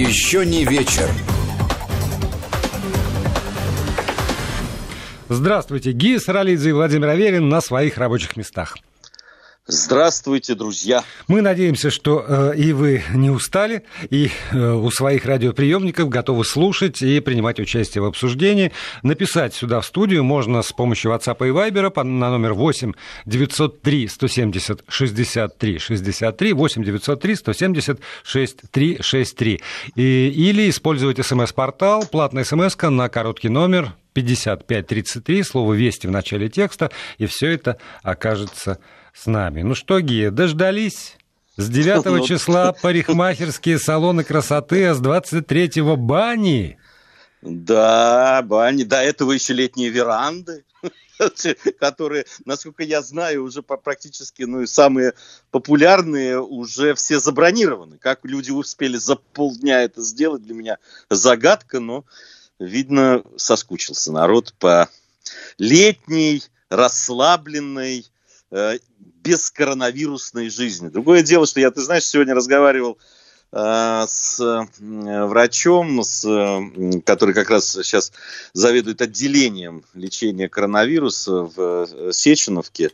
Еще не вечер. Здравствуйте, Гия Саралидзе и Владимир Аверин на своих рабочих местах. Здравствуйте, друзья. Мы надеемся, что э, и вы не устали, и э, у своих радиоприемников готовы слушать и принимать участие в обсуждении. Написать сюда в студию можно с помощью WhatsApp и Viber на номер 8 903 170 63 63 8 903 170 63 63. И, или использовать смс-портал, платная смс на короткий номер 5533, слово «Вести» в начале текста, и все это окажется с нами. Ну что, Гия, дождались? С 9 ну, числа парикмахерские салоны красоты, а с 23 бани. Да, бани. До этого еще летние веранды которые, насколько я знаю, уже практически ну, самые популярные уже все забронированы. Как люди успели за полдня это сделать, для меня загадка, но, видно, соскучился народ по летней, расслабленной, э, бескоронавирусной жизни. Другое дело, что я, ты знаешь, сегодня разговаривал э, с врачом, с, который как раз сейчас заведует отделением лечения коронавируса в э, Сеченовке.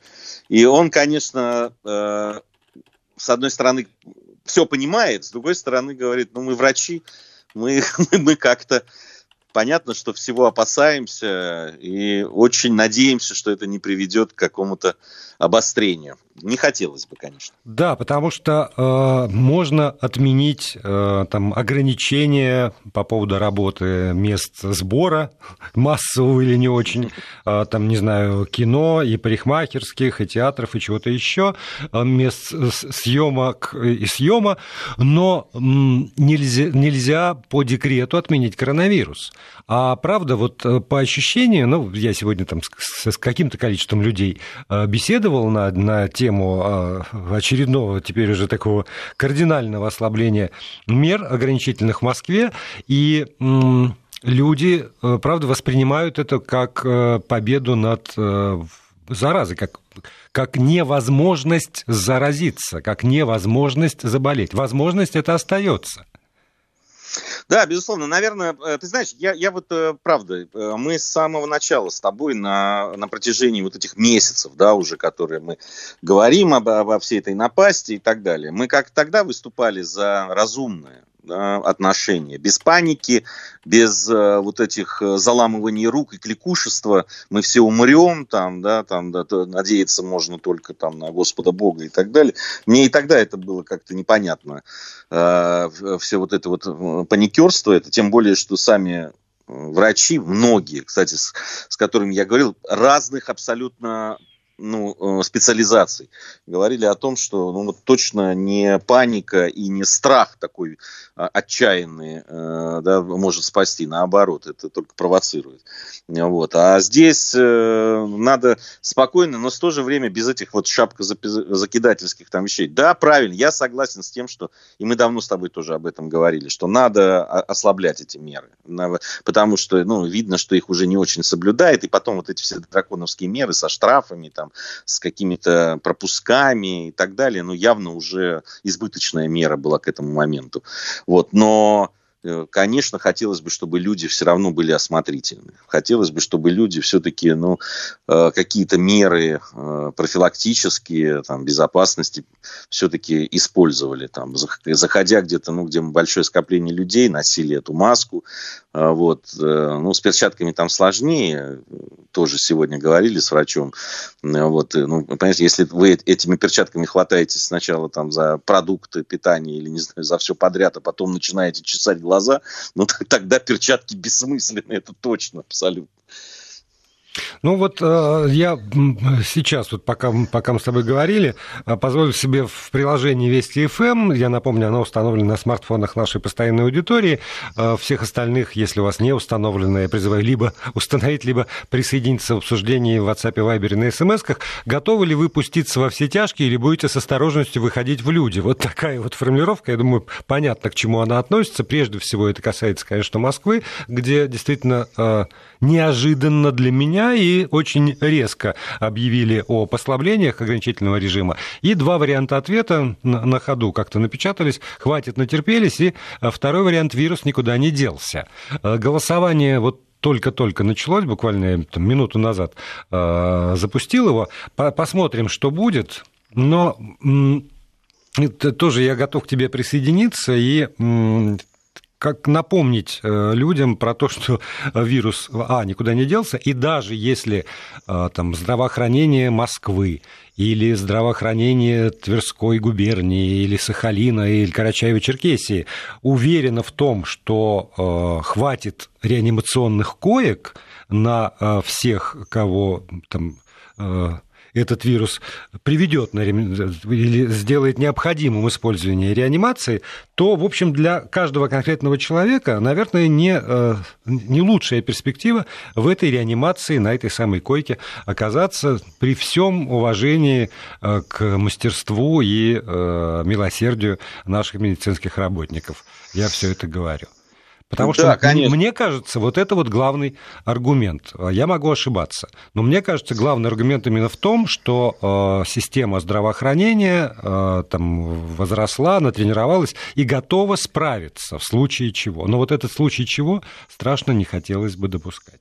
И он, конечно, с одной стороны, все понимает, с другой стороны говорит, ну мы врачи, мы, мы как-то понятно, что всего опасаемся и очень надеемся, что это не приведет к какому-то обострению. Не хотелось бы, конечно. Да, потому что э, можно отменить э, там, ограничения по поводу работы мест сбора, массового или не очень, э, там, не знаю, кино и парикмахерских, и театров, и чего-то еще, э, мест съемок и съема, но нельзя, нельзя по декрету отменить коронавирус. А правда, вот э, по ощущению, ну, я сегодня там с, с каким-то количеством людей э, беседовал на, на тему а, очередного, теперь уже такого кардинального ослабления мер ограничительных в Москве, и люди, э, правда, воспринимают это как победу над заразой, как, как невозможность заразиться, как невозможность заболеть. Возможность это остается. Да, безусловно. Наверное, э, ты знаешь, я, я вот, э, правда, э, мы с самого начала с тобой на, на протяжении вот этих месяцев, да, уже, которые мы говорим об, обо всей этой напасти и так далее, мы как тогда выступали за разумное, отношения. Без паники, без э, вот этих заламываний рук и кликушества мы все умрем, там, да, там, да, надеяться можно только там на Господа Бога и так далее. Мне и тогда это было как-то непонятно. Э, все вот это вот э, паникерство, это тем более, что сами врачи, многие, кстати, с, с которыми я говорил, разных абсолютно ну, э, специализаций. Говорили о том, что ну, вот точно не паника и не страх такой а, отчаянный э, да, может спасти, наоборот, это только провоцирует. Вот. А здесь э, надо спокойно, но в то же время без этих вот шапкозакидательских там вещей. Да, правильно, я согласен с тем, что, и мы давно с тобой тоже об этом говорили, что надо ослаблять эти меры, потому что ну, видно, что их уже не очень соблюдает, и потом вот эти все драконовские меры со штрафами, там, с какими-то пропусками и так далее, ну, явно уже избыточная мера была к этому моменту. Вот, но конечно, хотелось бы, чтобы люди все равно были осмотрительны. Хотелось бы, чтобы люди все-таки ну, э, какие-то меры э, профилактические, там, безопасности все-таки использовали. Там, заходя где-то, ну, где большое скопление людей, носили эту маску. Вот. Ну, с перчатками там сложнее. Тоже сегодня говорили с врачом. Вот. Ну, понимаете, если вы этими перчатками хватаетесь сначала там, за продукты питания или, не знаю, за все подряд, а потом начинаете чесать глаза, глаза, ну тогда перчатки бессмысленны, это точно, абсолютно. Ну вот э, я сейчас, вот пока, пока мы с тобой говорили, э, позволю себе в приложении Вести FM, я напомню, оно установлено на смартфонах нашей постоянной аудитории, э, всех остальных, если у вас не установлено, я призываю либо установить, либо присоединиться в обсуждении в WhatsApp, Viber и на смс-ках, готовы ли вы пуститься во все тяжкие или будете с осторожностью выходить в люди? Вот такая вот формулировка, я думаю, понятно, к чему она относится. Прежде всего это касается, конечно, Москвы, где действительно неожиданно для меня и очень резко объявили о послаблениях ограничительного режима. И два варианта ответа на, ходу как-то напечатались. Хватит, натерпелись. И второй вариант – вирус никуда не делся. Голосование вот только-только началось, буквально там, минуту назад э, запустил его. Посмотрим, что будет. Но это тоже я готов к тебе присоединиться и как напомнить э, людям про то, что вирус, а, никуда не делся, и даже если э, там здравоохранение Москвы или здравоохранение Тверской губернии, или Сахалина, или Карачаева-Черкесии уверено в том, что э, хватит реанимационных коек на всех, кого там этот вирус приведет на, или сделает необходимым использование реанимации, то, в общем, для каждого конкретного человека, наверное, не, э, не лучшая перспектива в этой реанимации, на этой самой койке оказаться при всем уважении э, к мастерству и э, милосердию наших медицинских работников. Я все это говорю. Потому да, что конечно. мне кажется, вот это вот главный аргумент. Я могу ошибаться, но мне кажется, главный аргумент именно в том, что э, система здравоохранения э, там возросла, натренировалась и готова справиться в случае чего. Но вот этот случай чего страшно не хотелось бы допускать.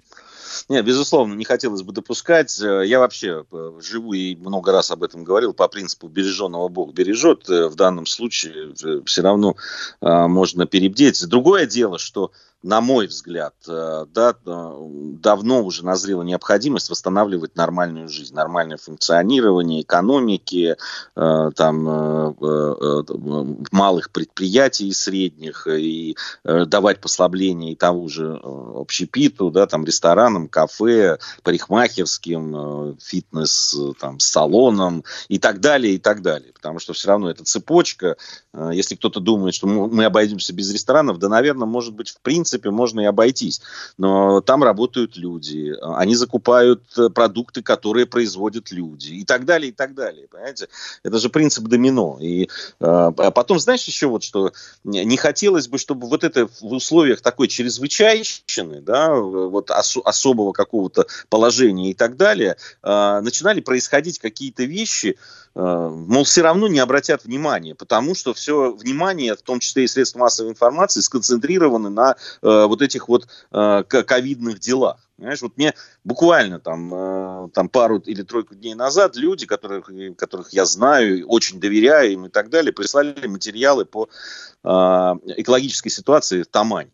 Нет, безусловно, не хотелось бы допускать. Э, я вообще э, живу и много раз об этом говорил по принципу береженного Бог бережет. Э, в данном случае все равно можно перебдеть. Другое дело, что на мой взгляд, э, да, э, давно уже назрела необходимость восстанавливать нормальную жизнь, нормальное функционирование экономики, э, там, малых предприятий и средних, и давать послабление и тому же общепиту, да, там, ресторанам, кафе, парикмахерским, фитнес-салонам и так далее, и так далее. Потому что все равно это цепочка. Если кто-то думает, что мы обойдемся без ресторанов, да, наверное, может быть, в принципе, принципе, можно и обойтись. Но там работают люди, они закупают э, продукты, которые производят люди, и так далее, и так далее. Понимаете? Это же принцип домино. И э, а потом, знаешь, еще вот что, не хотелось бы, чтобы вот это в условиях такой чрезвычайщины, да, вот ос- особого какого-то положения и так далее, э, начинали происходить какие-то вещи, Э, мол, все равно не обратят внимания, потому что все внимание, в том числе и средств массовой информации, сконцентрированы на э, вот этих вот э, ковидных делах. Понимаешь, вот мне буквально там, э, там пару или тройку дней назад люди, которых, которых я знаю, очень доверяю им и так далее, прислали материалы по экологической ситуации в Тамане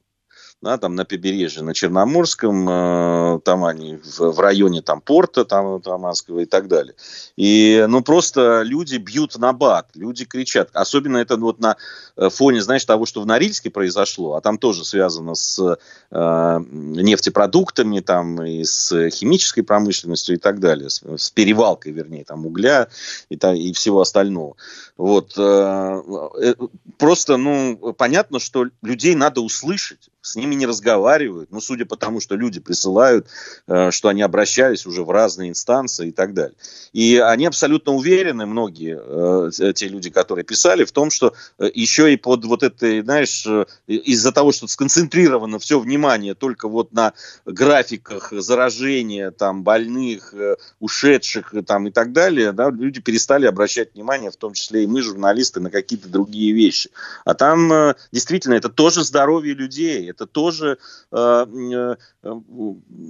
да, там на побережье, на Черноморском, э, там они в, в районе там порта там, Таманского и так далее. И, ну, просто люди бьют на бат, люди кричат. Особенно это вот на э, фоне, знаешь, того, что в Норильске произошло, а там тоже связано с э, нефтепродуктами, там, и с химической промышленностью и так далее, с, с перевалкой, вернее, там, угля и, и всего остального. Вот, э, э, просто, ну, понятно, что людей надо услышать, с ними не разговаривают, ну, судя по тому, что люди присылают, э, что они обращались уже в разные инстанции и так далее. И они абсолютно уверены, многие, э, те люди, которые писали, в том, что э, еще и под вот этой, знаешь, из-за того, что сконцентрировано все внимание только вот на графиках заражения, там, больных, ушедших там, и так далее, да, люди перестали обращать внимание, в том числе и мы, журналисты, на какие-то другие вещи. А там действительно это тоже здоровье людей, это тоже э, э,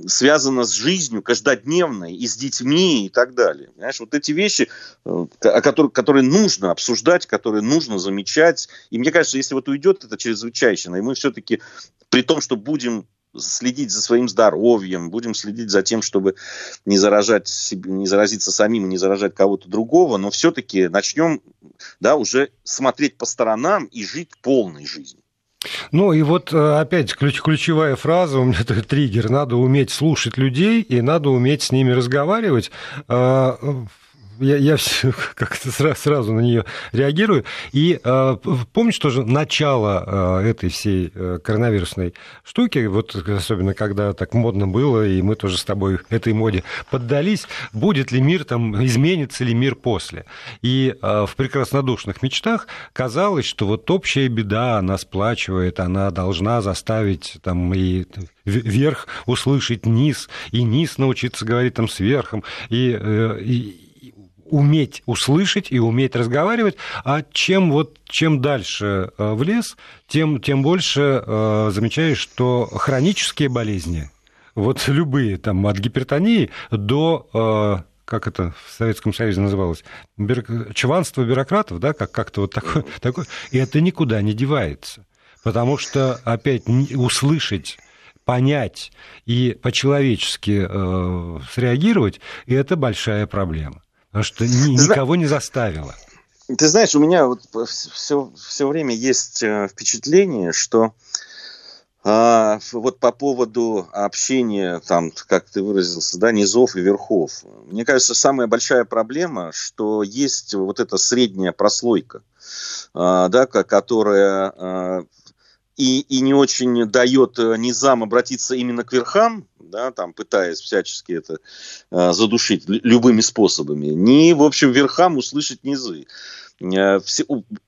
связано с жизнью каждодневной и с детьми и так далее. Понимаешь, вот эти вещи, э, которых, которые нужно обсуждать, которые нужно замечать. И мне кажется, если вот уйдет это чрезвычайщина, и мы все-таки при том, что будем следить за своим здоровьем, будем следить за тем, чтобы не заражать себе, не заразиться самим, не заражать кого-то другого, но все-таки начнем да, уже смотреть по сторонам и жить полной жизнью. Ну и вот э, опять ключ, ключевая фраза, у меня такой триггер, надо уметь слушать людей и надо уметь с ними разговаривать. Я, я все как-то сразу, сразу на нее реагирую. И э, помнишь тоже начало э, этой всей э, коронавирусной штуки, вот особенно когда так модно было, и мы тоже с тобой этой моде поддались, будет ли мир там, изменится ли мир после. И э, в прекраснодушных мечтах казалось, что вот общая беда, она сплачивает, она должна заставить там и верх услышать низ, и низ научиться говорить там с верхом, и, э, и уметь услышать и уметь разговаривать, а чем вот чем дальше э, в лес, тем, тем больше э, замечаешь, что хронические болезни, вот любые, там, от гипертонии до как это в Советском Союзе называлось, бюрок... чванство бюрократов, да, как- как-то вот такое, такое, и это никуда не девается. Потому что, опять, услышать понять и по-человечески э, среагировать, и это большая проблема. Потому что ни, никого не заставило. Ты знаешь, у меня вот все, все время есть э, впечатление, что а, вот по поводу общения, там, как ты выразился, да, низов и верхов. Мне кажется, самая большая проблема, что есть вот эта средняя прослойка, а, да, которая а, и, и не очень дает э, низам обратиться именно к верхам, да, там, пытаясь всячески это э, задушить любыми способами, ни, в общем, верхам услышать низы. Э, все,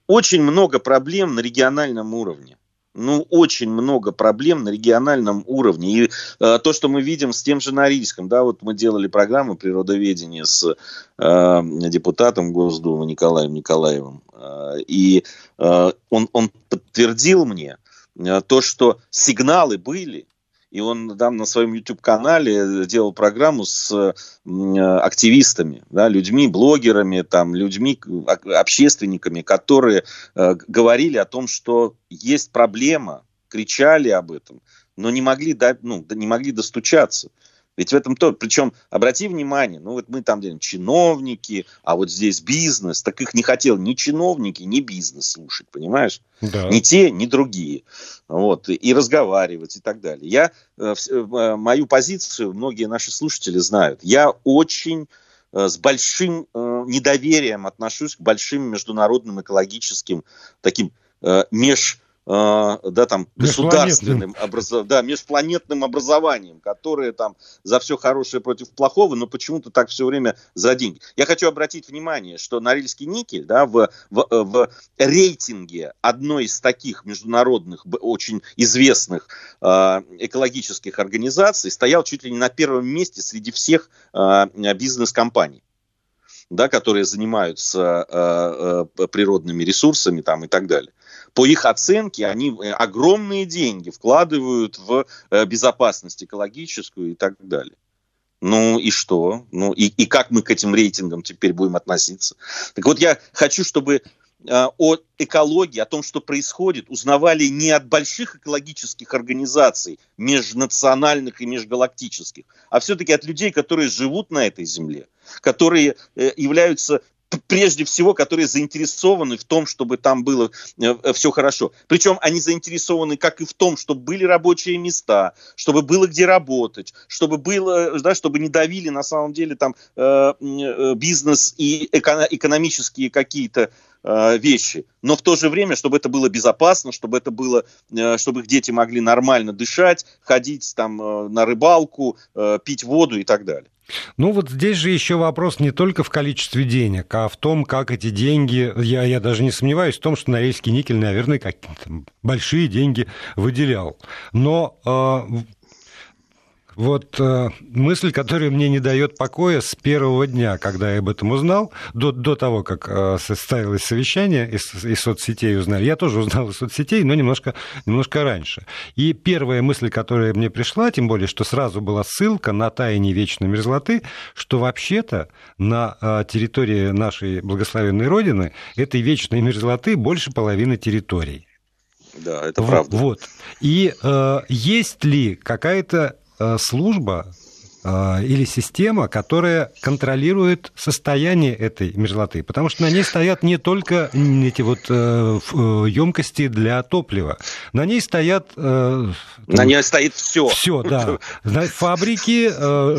очень много проблем на региональном уровне ну, очень много проблем на региональном уровне. И э, то, что мы видим с тем же Норильском, да, вот мы делали программу природоведения с э, депутатом Госдумы Николаем Николаевым, э, и э, он, он подтвердил мне, Э, то, что сигналы были, и он там на своем YouTube-канале делал программу с активистами, да, людьми, блогерами, там, людьми, общественниками, которые э, говорили о том, что есть проблема, кричали об этом, но не могли, дать, ну, не могли достучаться. Ведь в этом то, причем, обрати внимание, ну вот мы там делаем чиновники, а вот здесь бизнес, так их не хотел ни чиновники, ни бизнес слушать, понимаешь? Да. Ни те, ни другие. Вот, и разговаривать и так далее. Я, э, э, мою позицию многие наши слушатели знают. Я очень э, с большим недоверием отношусь к большим международным экологическим таким меж да, там, государственным, образов... да, межпланетным образованием, которые там за все хорошее против плохого, но почему-то так все время за деньги. Я хочу обратить внимание, что Норильский никель да, в, в, э, в рейтинге одной из таких международных, очень известных э, экологических организаций стоял чуть ли не на первом месте среди всех э, бизнес-компаний да, которые занимаются э, э, природными ресурсами там, и так далее по их оценке, они э, огромные деньги вкладывают в э, безопасность экологическую и так далее. Ну и что? Ну и, и как мы к этим рейтингам теперь будем относиться? Так вот, я хочу, чтобы э, о экологии, о том, что происходит, узнавали не от больших экологических организаций, межнациональных и межгалактических, а все-таки от людей, которые живут на этой земле, которые являются прежде всего, которые заинтересованы в том, чтобы там было э, э, все хорошо. Причем они заинтересованы как и в том, чтобы были рабочие места, чтобы было где работать, чтобы было, да, чтобы не давили на самом деле там э, бизнес и экономические какие-то вещи, но в то же время, чтобы это было безопасно, чтобы это было, чтобы их дети могли нормально дышать, ходить там на рыбалку, пить воду и так далее. Ну вот здесь же еще вопрос не только в количестве денег, а в том, как эти деньги, я, я даже не сомневаюсь в том, что Норильский никель, наверное, какие-то большие деньги выделял. Но э, вот э, мысль, которая мне не дает покоя с первого дня, когда я об этом узнал, до, до того, как э, составилось совещание, из, из соцсетей узнали. Я тоже узнал из соцсетей, но немножко, немножко раньше. И первая мысль, которая мне пришла, тем более, что сразу была ссылка на таяние вечной мерзлоты, что вообще-то на э, территории нашей благословенной Родины этой вечной мерзлоты больше половины территорий. Да, это правда. Вот. И э, есть ли какая-то служба или система, которая контролирует состояние этой мерзлоты, потому что на ней стоят не только эти вот емкости для топлива, на ней стоят... На ней стоит все. Все, да. Фабрики,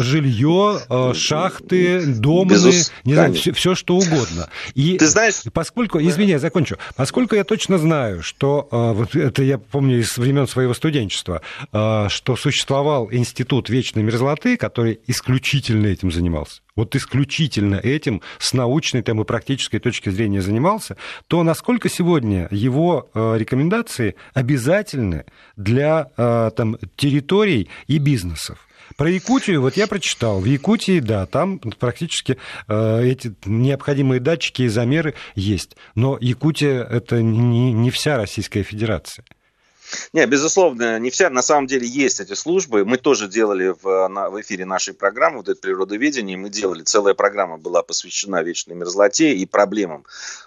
жилье, шахты, домены, Безус... не знаю, все, все что угодно. И Ты знаешь... Поскольку, извини, я закончу. Поскольку я точно знаю, что, вот это я помню из времен своего студенчества, что существовал институт вечной мерзлоты, который исключительно этим занимался, вот исключительно этим с научной там, и практической точки зрения занимался, то насколько сегодня его э, рекомендации обязательны для э, там, территорий и бизнесов? Про Якутию вот я прочитал. В Якутии, да, там практически э, эти необходимые датчики и замеры есть. Но Якутия это не, не вся Российская Федерация. Не, безусловно, не вся. На самом деле есть эти службы. Мы тоже делали в, на, в эфире нашей программы, вот это природоведение, мы делали, целая программа была посвящена вечной мерзлоте и проблемам,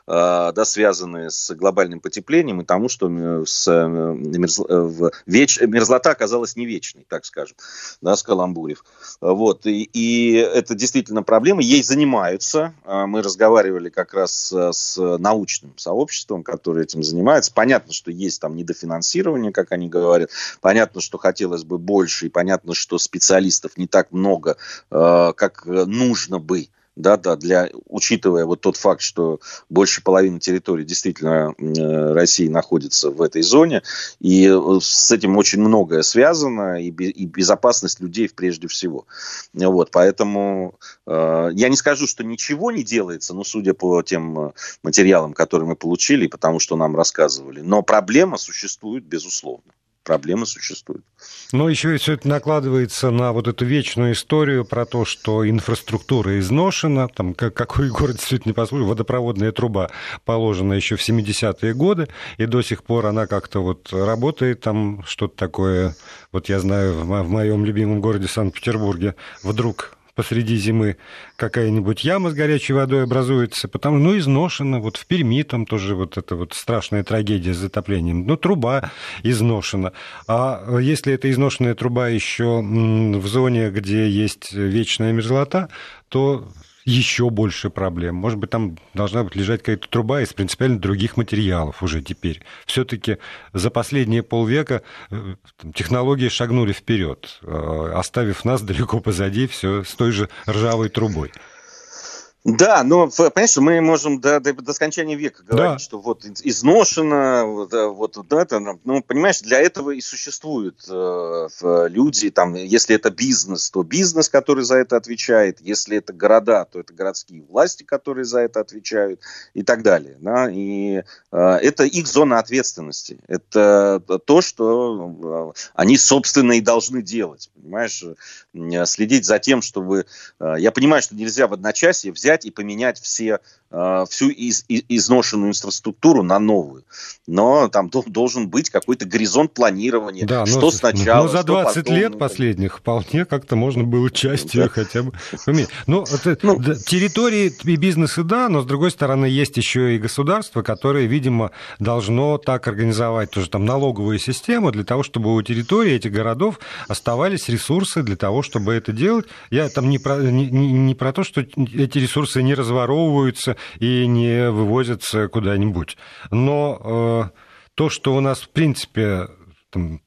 э, да, связанные с глобальным потеплением и тому, что с, э, мерз, в, веч, мерзлота оказалась не вечной, так скажем, да, с Каламбурев. Вот, и, и это действительно проблема. Ей занимаются. Э, мы разговаривали как раз с научным сообществом, которое этим занимается. Понятно, что есть там недофинансирование, финансирования, как они говорят. Понятно, что хотелось бы больше, и понятно, что специалистов не так много, э, как нужно бы да, да, для, учитывая вот тот факт, что больше половины территории действительно э, России находится в этой зоне, и э, с этим очень многое связано, и, и безопасность людей прежде всего. Вот, поэтому э, я не скажу, что ничего не делается, но судя по тем э, материалам, которые мы получили, потому что нам рассказывали, но проблема существует, безусловно проблемы существуют. Но еще и все это накладывается на вот эту вечную историю про то, что инфраструктура изношена, там, как, какой город действительно позволил, водопроводная труба положена еще в 70-е годы, и до сих пор она как-то вот работает, там что-то такое, вот я знаю, в моем любимом городе Санкт-Петербурге вдруг посреди зимы какая-нибудь яма с горячей водой образуется, потому ну, изношена. Вот в Перми там тоже вот эта вот страшная трагедия с затоплением. Ну, труба изношена. А если эта изношенная труба еще в зоне, где есть вечная мерзлота, то еще больше проблем. Может быть, там должна быть лежать какая-то труба из принципиально других материалов уже теперь. Все-таки за последние полвека э, технологии шагнули вперед, э, оставив нас далеко позади все с той же ржавой трубой. Да, но, понимаешь, мы можем до, до, до скончания века говорить, да. что вот изношено, вот, э, вот это, ну, понимаешь, для этого и существуют э, люди, там, если это бизнес, то бизнес, который за это отвечает, если это города, то это городские власти, которые за это отвечают и так далее, да, и э, это их зона ответственности, это то, что э, они, собственно, и должны делать, понимаешь, следить за тем, чтобы, э, я понимаю, что нельзя в одночасье взять взять и поменять все, э, всю из, из, изношенную инфраструктуру на новую. Но там должен быть какой-то горизонт планирования. Да, что но, сначала, но за 20 потом, лет ну, последних вполне как-то можно было часть ее хотя бы поменять. Ну, это, ну, да, территории и бизнесы, да, но с другой стороны есть еще и государство, которое, видимо, должно так организовать тоже там налоговую систему для того, чтобы у территории этих городов оставались ресурсы для того, чтобы это делать. Я там не про, не, не про то, что эти ресурсы ресурсы не разворовываются и не вывозятся куда-нибудь. Но э, то, что у нас, в принципе, там,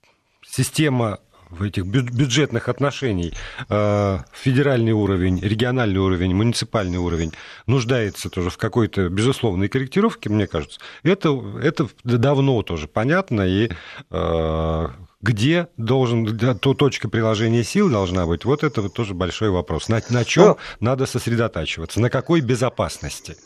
система в этих бюджетных отношений э, федеральный уровень, региональный уровень, муниципальный уровень нуждается тоже в какой-то безусловной корректировке, мне кажется. Это, это давно тоже понятно, и э, где должен, то точка приложения сил должна быть, вот это вот тоже большой вопрос. На, на чем ну, надо сосредотачиваться, на какой безопасности?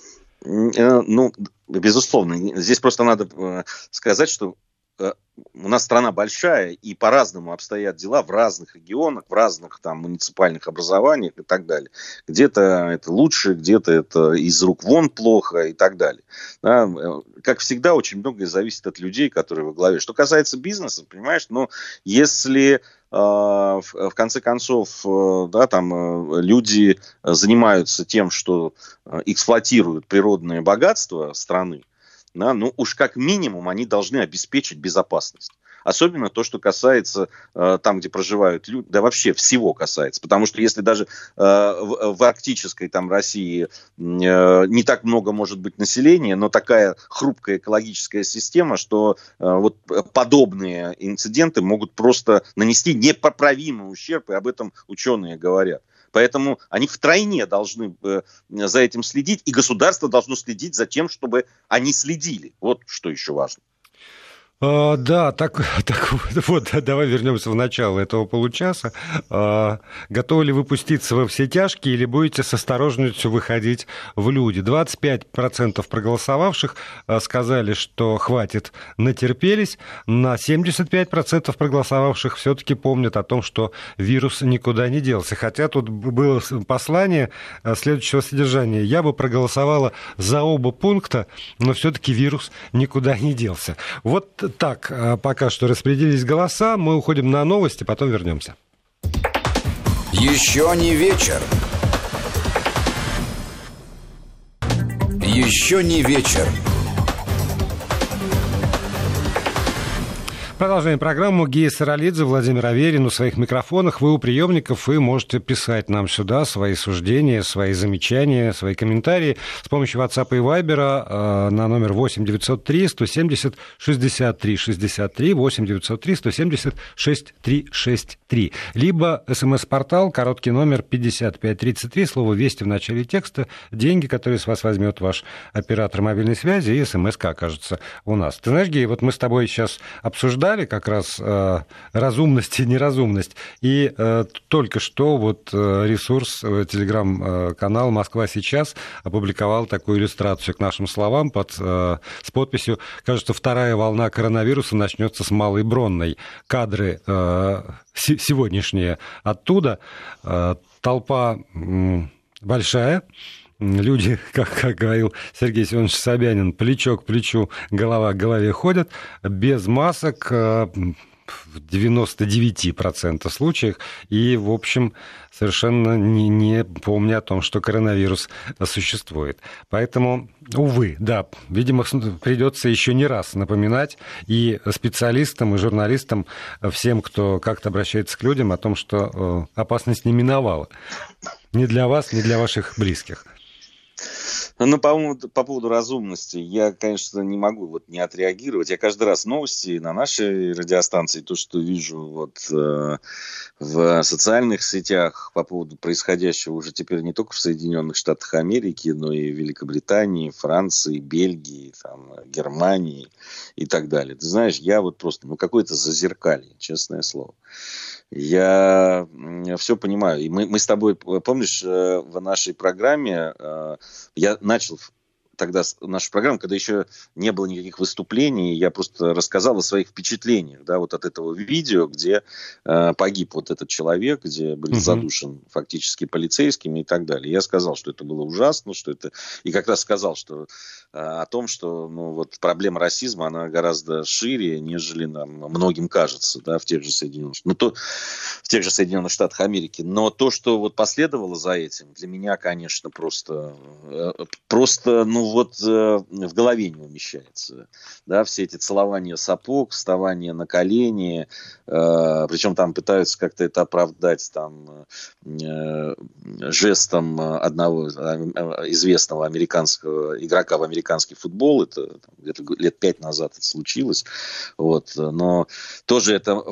Э, ну, безусловно, здесь просто надо э, сказать, что у нас страна большая, и по-разному обстоят дела в разных регионах, в разных там муниципальных образованиях и так далее. Где-то это лучше, где-то это из рук вон плохо и так далее. Да, э, как всегда, очень многое зависит от людей, которые во главе. Что касается бизнеса, понимаешь, но если э, в конце концов, да, там люди занимаются тем, что эксплуатируют природные богатства страны, да, ну уж как минимум они должны обеспечить безопасность. Особенно то, что касается э, там, где проживают люди, да вообще всего касается. Потому что если даже э, в, в арктической там России э, не так много может быть населения, но такая хрупкая экологическая система, что э, вот подобные инциденты могут просто нанести непоправимый ущерб, и об этом ученые говорят. Поэтому они втройне должны э, за этим следить, и государство должно следить за тем, чтобы они следили. Вот что еще важно. А, да, так, так вот, давай вернемся в начало этого получаса. А, готовы ли вы пуститься во все тяжкие или будете с осторожностью выходить в люди? 25% проголосовавших а, сказали, что хватит, натерпелись. На 75% проголосовавших все-таки помнят о том, что вирус никуда не делся. Хотя тут было послание следующего содержания. Я бы проголосовала за оба пункта, но все-таки вирус никуда не делся. Вот так, э, пока что распределились голоса. Мы уходим на новости, потом вернемся. Еще не вечер. Еще не вечер. Продолжаем программу. Гея Саралидзе, Владимир Аверин у своих микрофонах. Вы у приемников, вы можете писать нам сюда свои суждения, свои замечания, свои комментарии с помощью WhatsApp и Viber э, на номер 8 903 170 63 63 8 903 170 63 63. Либо смс-портал, короткий номер 5533, слово «Вести» в начале текста, деньги, которые с вас возьмет ваш оператор мобильной связи, и смс окажется у нас. Ты знаешь, Гея, вот мы с тобой сейчас обсуждаем обсуждали как раз э, разумность и неразумность. И э, только что вот э, ресурс, телеграм-канал «Москва сейчас» опубликовал такую иллюстрацию к нашим словам под, с подписью «Кажется, вторая волна коронавируса начнется с Малой Бронной». Кадры сегодняшние оттуда. Толпа большая, люди, как, как говорил Сергей Семенович Собянин, плечо к плечу, голова к голове ходят, без масок э, в 99% случаях, и, в общем, совершенно не, не помня о том, что коронавирус существует. Поэтому, увы, да, видимо, придется еще не раз напоминать и специалистам, и журналистам, всем, кто как-то обращается к людям, о том, что э, опасность не миновала. Ни для вас, ни для ваших близких. Ну, по, по поводу разумности, я, конечно, не могу вот не отреагировать. Я каждый раз новости на нашей радиостанции, то, что вижу вот э, в социальных сетях по поводу происходящего уже теперь не только в Соединенных Штатах Америки, но и Великобритании, Франции, Бельгии, там, Германии и так далее. Ты знаешь, я вот просто, ну, какое-то зазеркалье, честное слово. Я все понимаю. И мы, мы с тобой, помнишь, э, в нашей программе э, я начал тогда нашу программу, когда еще не было никаких выступлений, я просто рассказал о своих впечатлениях, да, вот от этого видео, где э, погиб вот этот человек, где был угу. задушен фактически полицейскими и так далее. Я сказал, что это было ужасно, что это... И как раз сказал, что э, о том, что, ну, вот проблема расизма, она гораздо шире, нежели нам многим кажется, да, в тех же Соединенных, ну, то, в тех же Соединенных Штатах Америки. Но то, что вот последовало за этим, для меня, конечно, просто, э, просто, ну, вот э, в голове не умещается. Да, все эти целования сапог, вставания на колени, э, причем там пытаются как-то это оправдать там э, жестом одного э, известного американского игрока в американский футбол. Это где-то лет пять назад это случилось. Вот. Но тоже это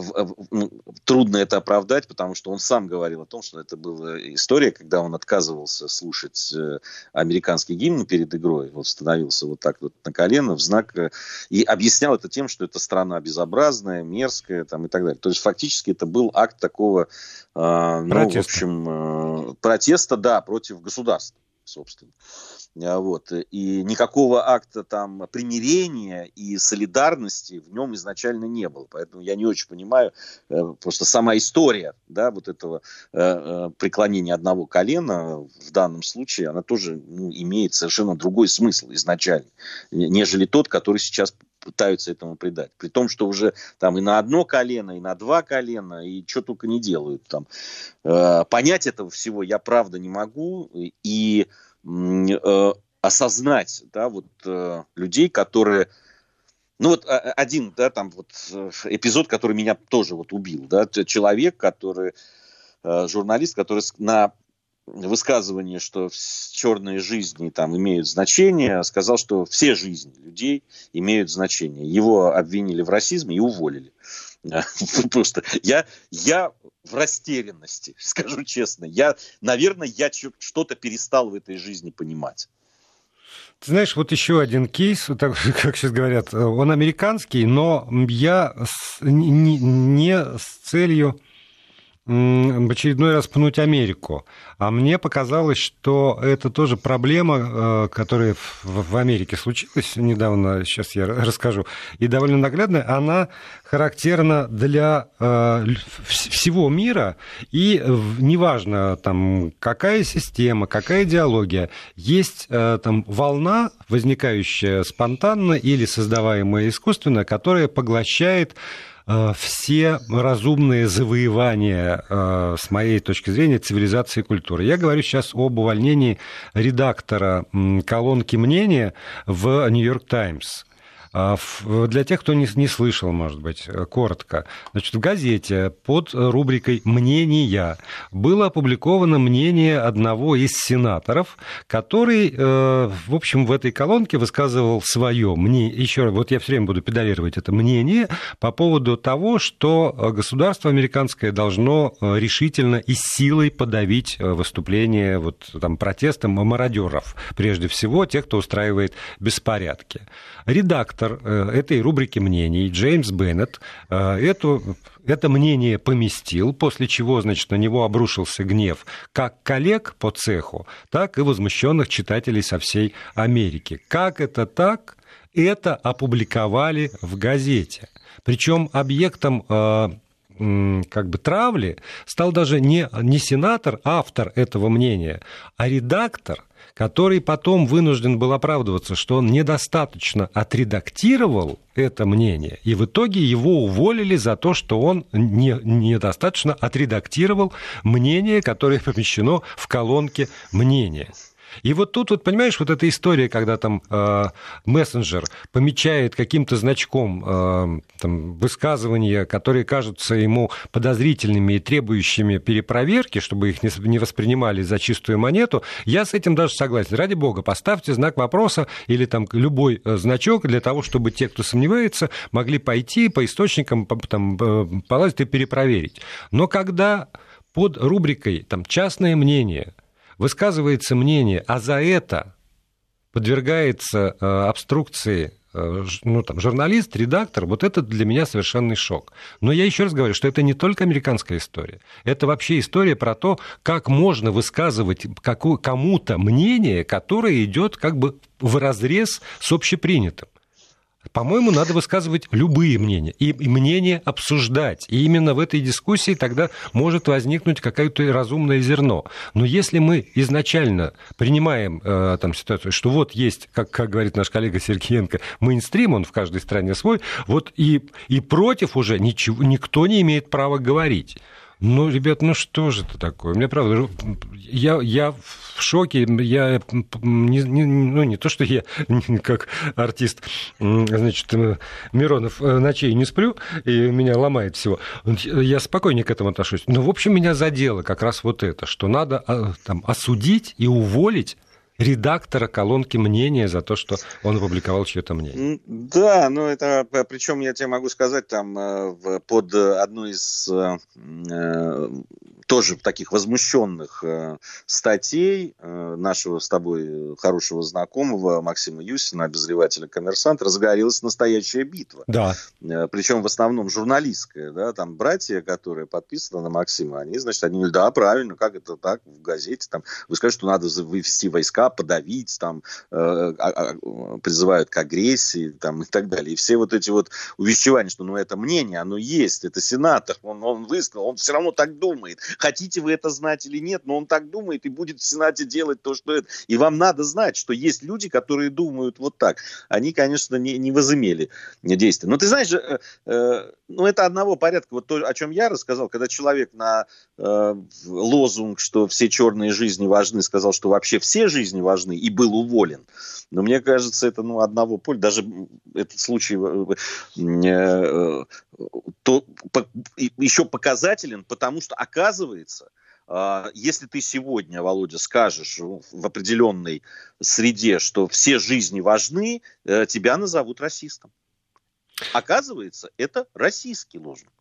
ну, трудно это оправдать, потому что он сам говорил о том, что это была история, когда он отказывался слушать э, американский гимн перед игрой герой вот становился вот так вот на колено в знак э, и объяснял это тем, что это страна безобразная, мерзкая там и так далее. То есть фактически это был акт такого, э, ну, в общем, э, протеста, да, против государства, собственно. А, вот. И никакого акта там примирения и солидарности в нем изначально не было. Поэтому я не очень понимаю э, просто сама история да, вот этого э, э, преклонения одного колена в данном случае, она тоже ну, имеет совершенно другой смысл изначально, нежели тот, который сейчас пытаются этому придать. При том, что уже там и на одно колено, и на два колена, и что только не делают там. понять этого всего я правда не могу. И Э, осознать, да, вот э, людей, которые ну вот а, один, да, там вот э, эпизод, который меня тоже вот убил, да, человек, который, э, журналист, который на высказывание, что черные жизни там имеют значение, сказал, что все жизни людей имеют значение. Его обвинили в расизме и уволили. Просто я, я в растерянности, скажу честно. Я, наверное, я что-то перестал в этой жизни понимать. Ты знаешь, вот еще один кейс, так, как сейчас говорят, он американский, но я не, не с целью в очередной раз пнуть Америку. А мне показалось, что это тоже проблема, э, которая в Америке случилась недавно, сейчас я расскажу, и довольно наглядная, она характерна для э, всего мира, и неважно, там, какая система, какая идеология, есть э, там волна, возникающая спонтанно или создаваемая искусственно, которая поглощает все разумные завоевания, э, с моей точки зрения, цивилизации и культуры. Я говорю сейчас об увольнении редактора колонки мнения в «Нью-Йорк Таймс». А, для тех, кто не, не слышал, может быть, э, коротко. Значит, в газете под рубрикой «Мнения» было опубликовано мнение одного из сенаторов, который, э, в общем, в этой колонке высказывал свое мнение. Еще раз, вот я все время буду педалировать это мнение по поводу того, что государство американское должно э, решительно и силой подавить выступление вот, там, протестом мародеров, прежде всего тех, кто устраивает беспорядки. Редактор э, этой рубрики мнений, Джеймс Беннет, э, эту, это мнение поместил, после чего, значит, на него обрушился гнев как коллег по цеху, так и возмущенных читателей со всей Америки. Как это так? Это опубликовали в газете. Причем объектом э, как бы травли стал даже не, не сенатор, автор этого мнения, а редактор, который потом вынужден был оправдываться, что он недостаточно отредактировал это мнение, и в итоге его уволили за то, что он не, недостаточно отредактировал мнение, которое помещено в колонке мнения. И вот тут, вот понимаешь, вот эта история, когда там э, мессенджер помечает каким-то значком э, там, высказывания, которые кажутся ему подозрительными и требующими перепроверки, чтобы их не, не воспринимали за чистую монету, я с этим даже согласен. Ради бога, поставьте знак вопроса или там любой э, значок для того, чтобы те, кто сомневается, могли пойти по источникам, там, э, полазить и перепроверить. Но когда под рубрикой там, «частное мнение» высказывается мнение, а за это подвергается э, обструкции э, ну, там, журналист, редактор, вот это для меня совершенный шок. Но я еще раз говорю, что это не только американская история, это вообще история про то, как можно высказывать кому-то мнение, которое идет как бы в разрез с общепринятым. По-моему, надо высказывать любые мнения и мнения обсуждать. И именно в этой дискуссии тогда может возникнуть какое-то разумное зерно. Но если мы изначально принимаем э, там ситуацию, что вот есть, как, как говорит наш коллега Сергеенко, мейнстрим, он в каждой стране свой, вот и, и против уже ничего, никто не имеет права говорить. Ну, ребят, ну что же это такое? Мне правда, я, я в шоке, я не, не, ну, не то, что я как артист, значит, э, Миронов э, ночей не сплю, и меня ломает всего. Я спокойнее к этому отношусь. Но, в общем, меня задело как раз вот это, что надо а, там, осудить и уволить редактора колонки мнения за то, что он опубликовал чье-то мнение. Да, ну это, причем я тебе могу сказать, там э, под одну из тоже таких возмущенных э, статей э, нашего с тобой хорошего знакомого Максима Юсина, обозревателя «Коммерсант», разгорелась настоящая битва. Да. Э, причем в основном журналистская. Да, там братья, которые подписаны на Максима, они, значит, они говорят, да, правильно, как это так в газете? Там, вы скажете, что надо вывести войска, подавить, там, а, а, призывают к агрессии там, и так далее. И все вот эти вот увещевания, что ну это мнение, оно есть, это сенатор, он, он высказал, он все равно так думает хотите вы это знать или нет, но он так думает и будет в Сенате делать то, что это. И вам надо знать, что есть люди, которые думают вот так. Они, конечно, не, не возымели действия. Но ты знаешь, э, э, ну это одного порядка. Вот то, о чем я рассказал, когда человек на э, лозунг, что все черные жизни важны, сказал, что вообще все жизни важны и был уволен. Но мне кажется, это ну, одного поля. Даже этот случай э, э, то, по, еще показателен, потому что оказывается, э, если ты сегодня, Володя, скажешь в определенной среде, что все жизни важны, э, тебя назовут расистом. Оказывается, это российский лозунг.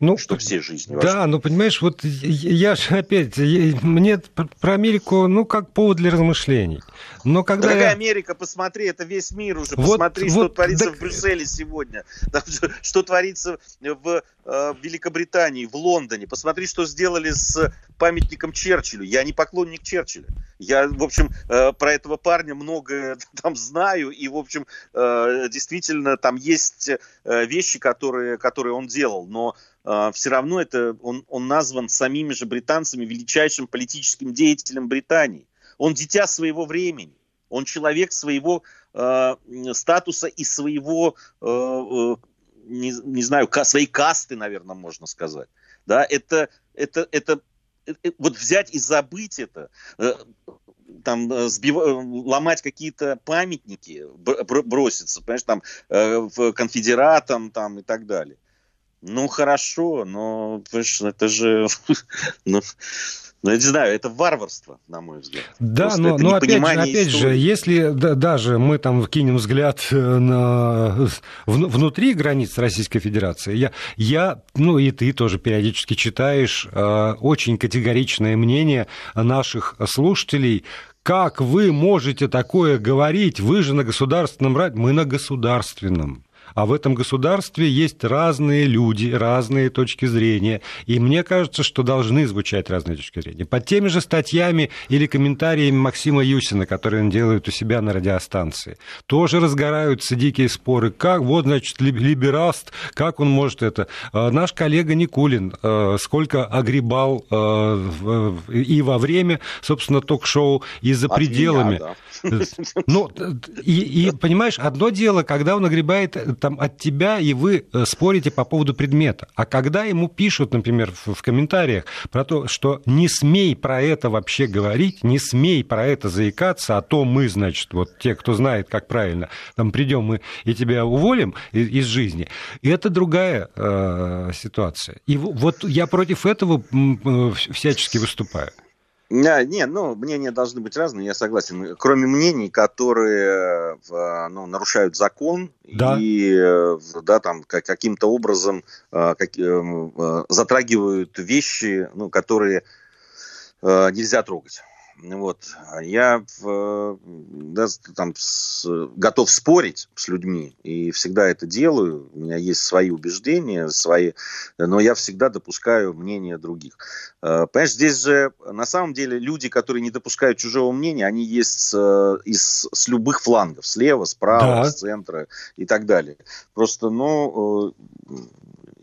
Ну, что все жизни. Да, ну понимаешь, вот я же опять, я, мне про Америку, ну, как повод для размышлений. Но когда Дорогая я... Америка, посмотри, это весь мир уже. Вот, посмотри, вот, что творится так... в Брюсселе сегодня, что творится в э, Великобритании, в Лондоне. Посмотри, что сделали с памятником Черчиллю. Я не поклонник Черчилля. Я, в общем, э, про этого парня много там знаю, и, в общем, э, действительно, там есть вещи, которые, которые он делал, но все равно это он, он назван самими же британцами величайшим политическим деятелем Британии. Он дитя своего времени. Он человек своего э, статуса и своего, э, э, не, не знаю, ка, своей касты, наверное, можно сказать. Да, это, это, это, это вот взять и забыть это, э, там э, сбив... ломать какие-то памятники, броситься, понимаешь, там э, конфедератам там и так далее. Ну, хорошо, но это же... ну, ну, я не знаю, это варварство, на мой взгляд. Да, Просто но, но опять, же, опять же, если да, даже мы там кинем взгляд э, на, в, внутри границ Российской Федерации, я, я, ну и ты тоже периодически читаешь э, очень категоричное мнение наших слушателей, как вы можете такое говорить? Вы же на государственном радио. Мы на государственном. А в этом государстве есть разные люди, разные точки зрения. И мне кажется, что должны звучать разные точки зрения. Под теми же статьями или комментариями Максима Юсина, которые он делает у себя на радиостанции, тоже разгораются дикие споры. Как, вот, значит, либераст, как он может это? А, наш коллега Никулин а, сколько огребал а, и во время, собственно, ток-шоу, и за От пределами. Меня, да. Ну, и, и, понимаешь, одно дело, когда он огребает там, от тебя, и вы э, спорите по поводу предмета. А когда ему пишут, например, в, комментариях про то, что не смей про это вообще говорить, не смей про это заикаться, а то мы, значит, вот те, кто знает, как правильно, там придем мы и тебя уволим из, из жизни, и это другая э, ситуация. И вот я против этого э, всячески выступаю. Не, не, ну, мнения должны быть разные, я согласен. Кроме мнений, которые ну, нарушают закон да. и да, там, каким-то образом э, как, э, затрагивают вещи, ну, которые э, нельзя трогать. Вот. Я да, там, с, готов спорить с людьми, и всегда это делаю. У меня есть свои убеждения, свои, но я всегда допускаю мнение других. Э, понимаешь, здесь же на самом деле люди, которые не допускают чужого мнения, они есть с, из, с любых флангов, слева, справа, да. с центра и так далее. Просто, ну, э,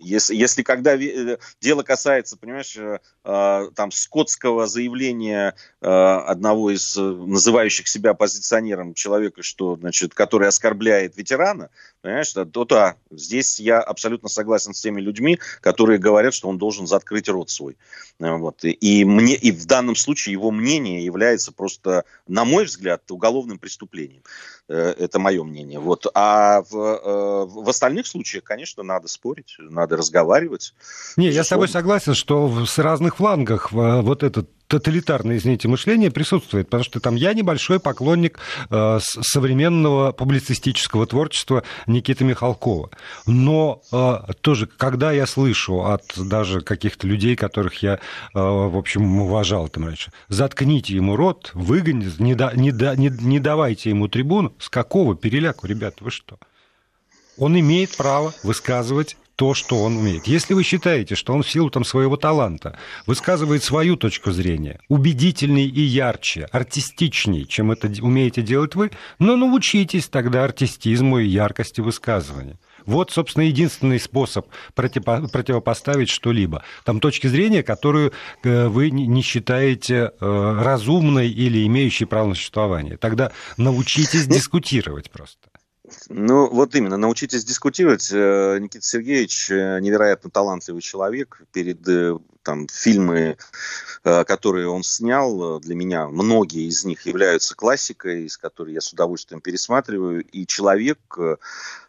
если, если когда э, дело касается, понимаешь, э, э, там скотского заявления одного из называющих себя оппозиционером человека, что, значит, который оскорбляет ветерана, понимаешь, то, да, здесь я абсолютно согласен с теми людьми, которые говорят, что он должен закрыть рот свой. Вот. И, мне, и в данном случае его мнение является просто, на мой взгляд, уголовным преступлением. Это мое мнение. Вот. А в, в остальных случаях, конечно, надо спорить, надо надо разговаривать. Не, я с тобой согласен, что с разных флангах вот этот тоталитарное, извините, мышление присутствует, потому что там я небольшой поклонник э, современного публицистического творчества Никиты Михалкова. Но э, тоже, когда я слышу от даже каких-то людей, которых я, э, в общем, уважал там раньше, заткните ему рот, выгоните, не, да, не, да, не, не давайте ему трибуну, с какого переляку, ребята, вы что? Он имеет право высказывать то, что он умеет. Если вы считаете, что он в силу там, своего таланта высказывает свою точку зрения, убедительней и ярче, артистичней, чем это умеете делать вы, ну, научитесь тогда артистизму и яркости высказывания. Вот, собственно, единственный способ противопоставить что-либо. Там точки зрения, которую э, вы не считаете э, разумной или имеющей право на существование. Тогда научитесь ну, дискутировать просто. Ну, вот именно, научитесь дискутировать. Э, Никита Сергеевич невероятно талантливый человек. Перед там фильмы, которые он снял, для меня многие из них являются классикой, из которой я с удовольствием пересматриваю. И человек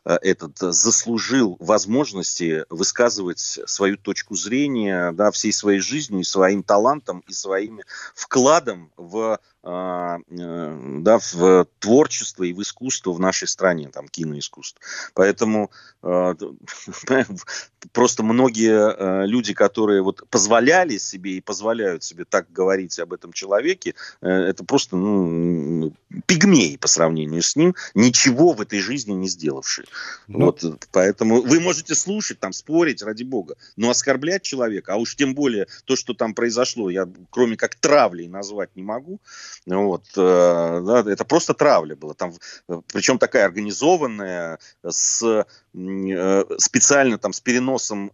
Э, этот э, заслужил возможности высказывать свою точку зрения да, всей своей жизнью, своим талантом, и своим вкладом в э, да, в творчество и в искусство в нашей стране, там, киноискусство. Поэтому просто многие люди, которые вот позволяли себе и позволяют себе так говорить об этом человеке, это просто ну, пигмеи по сравнению с ним, ничего в этой жизни не сделавшие. Ну, вот, поэтому вы можете слушать, там, спорить, ради бога, но оскорблять человека, а уж тем более то, что там произошло, я кроме как травлей назвать не могу, вот, э, да, это просто травля была, там, причем такая организованная, с, э, специально там с переносом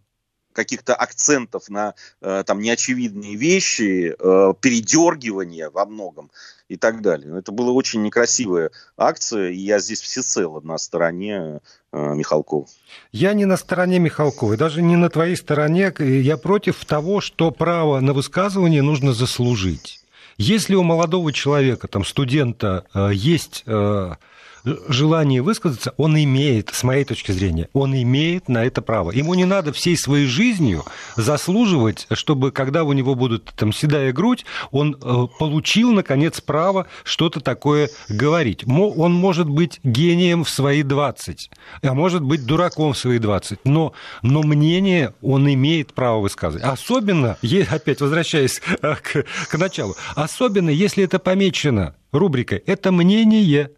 каких-то акцентов на э, там неочевидные вещи, э, передергивания во многом и так далее. Это была очень некрасивая акция, и я здесь всецело на стороне э, Михалкова. Я не на стороне Михалкова, даже не на твоей стороне. Я против того, что право на высказывание нужно заслужить. Если у молодого человека, там, студента, есть желание высказаться, он имеет, с моей точки зрения, он имеет на это право. Ему не надо всей своей жизнью заслуживать, чтобы когда у него будут там седая грудь, он э, получил, наконец, право что-то такое говорить. Он может быть гением в свои 20, а может быть дураком в свои 20, но, но мнение он имеет право высказывать. Особенно, опять возвращаясь э, к, к началу, особенно если это помечено рубрикой «это мнение»,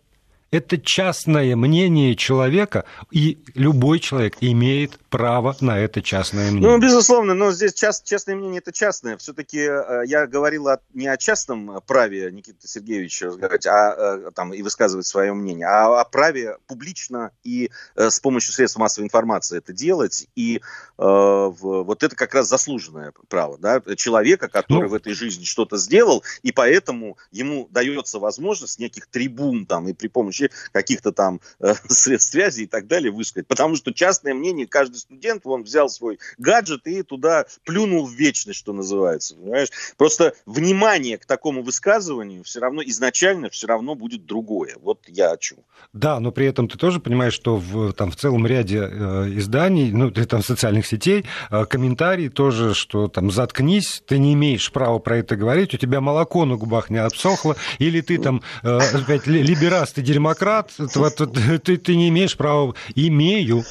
это частное мнение человека, и любой человек имеет право на это частное мнение. Ну, безусловно, но здесь част, частное мнение это частное. Все-таки э, я говорил о, не о частном праве Никиты Сергеевича разговаривать, а э, там и высказывать свое мнение, а о праве публично и э, с помощью средств массовой информации это делать. И вот это как раз заслуженное право да, человека, который ну, в этой жизни что-то сделал, и поэтому ему дается возможность неких трибун там и при помощи каких-то там средств связи и так далее высказать. Потому что частное мнение каждый студент, он взял свой гаджет и туда плюнул в вечность, что называется. Понимаешь? Просто внимание к такому высказыванию все равно изначально все равно будет другое. Вот я о чем. Да, но при этом ты тоже понимаешь, что в, там, в целом ряде э, изданий, ну, там, социальных сетей, э, комментарии тоже, что там заткнись, ты не имеешь права про это говорить, у тебя молоко на губах не отсохло, или ты там э, опять либераст и дерьмократ, ты, ты, ты не имеешь права. Имею.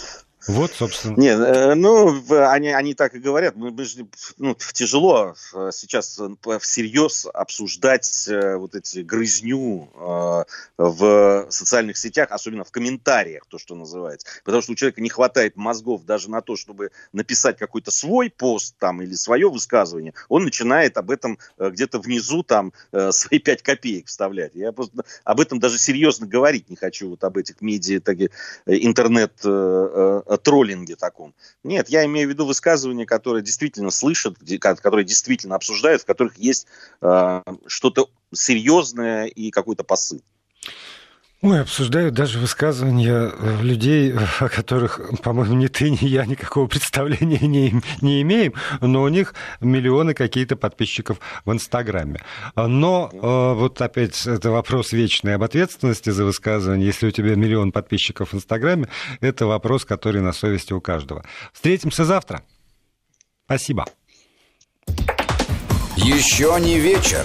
Вот, собственно. Не, э, ну, они, они так и говорят. Мы, мы же, ну, тяжело э, сейчас э, всерьез обсуждать вот эти грызню в социальных сетях, особенно в комментариях, то, что называется. Потому что у человека не хватает мозгов даже на то, чтобы написать какой-то свой пост там или свое высказывание. Он начинает об этом где-то внизу там свои пять копеек вставлять. Я просто об этом даже серьезно говорить не хочу, вот об этих медиа, так, интернет троллинге таком. Нет, я имею в виду высказывания, которые действительно слышат, которые действительно обсуждают, в которых есть э, что-то серьезное и какой-то посыл. Ой, обсуждают даже высказывания э, людей, о которых, по-моему, ни ты, ни я никакого представления не, не имеем, но у них миллионы какие-то подписчиков в Инстаграме. Но э, вот опять это вопрос вечный об ответственности за высказывание. Если у тебя миллион подписчиков в Инстаграме, это вопрос, который на совести у каждого. Встретимся завтра. Спасибо. Еще не вечер.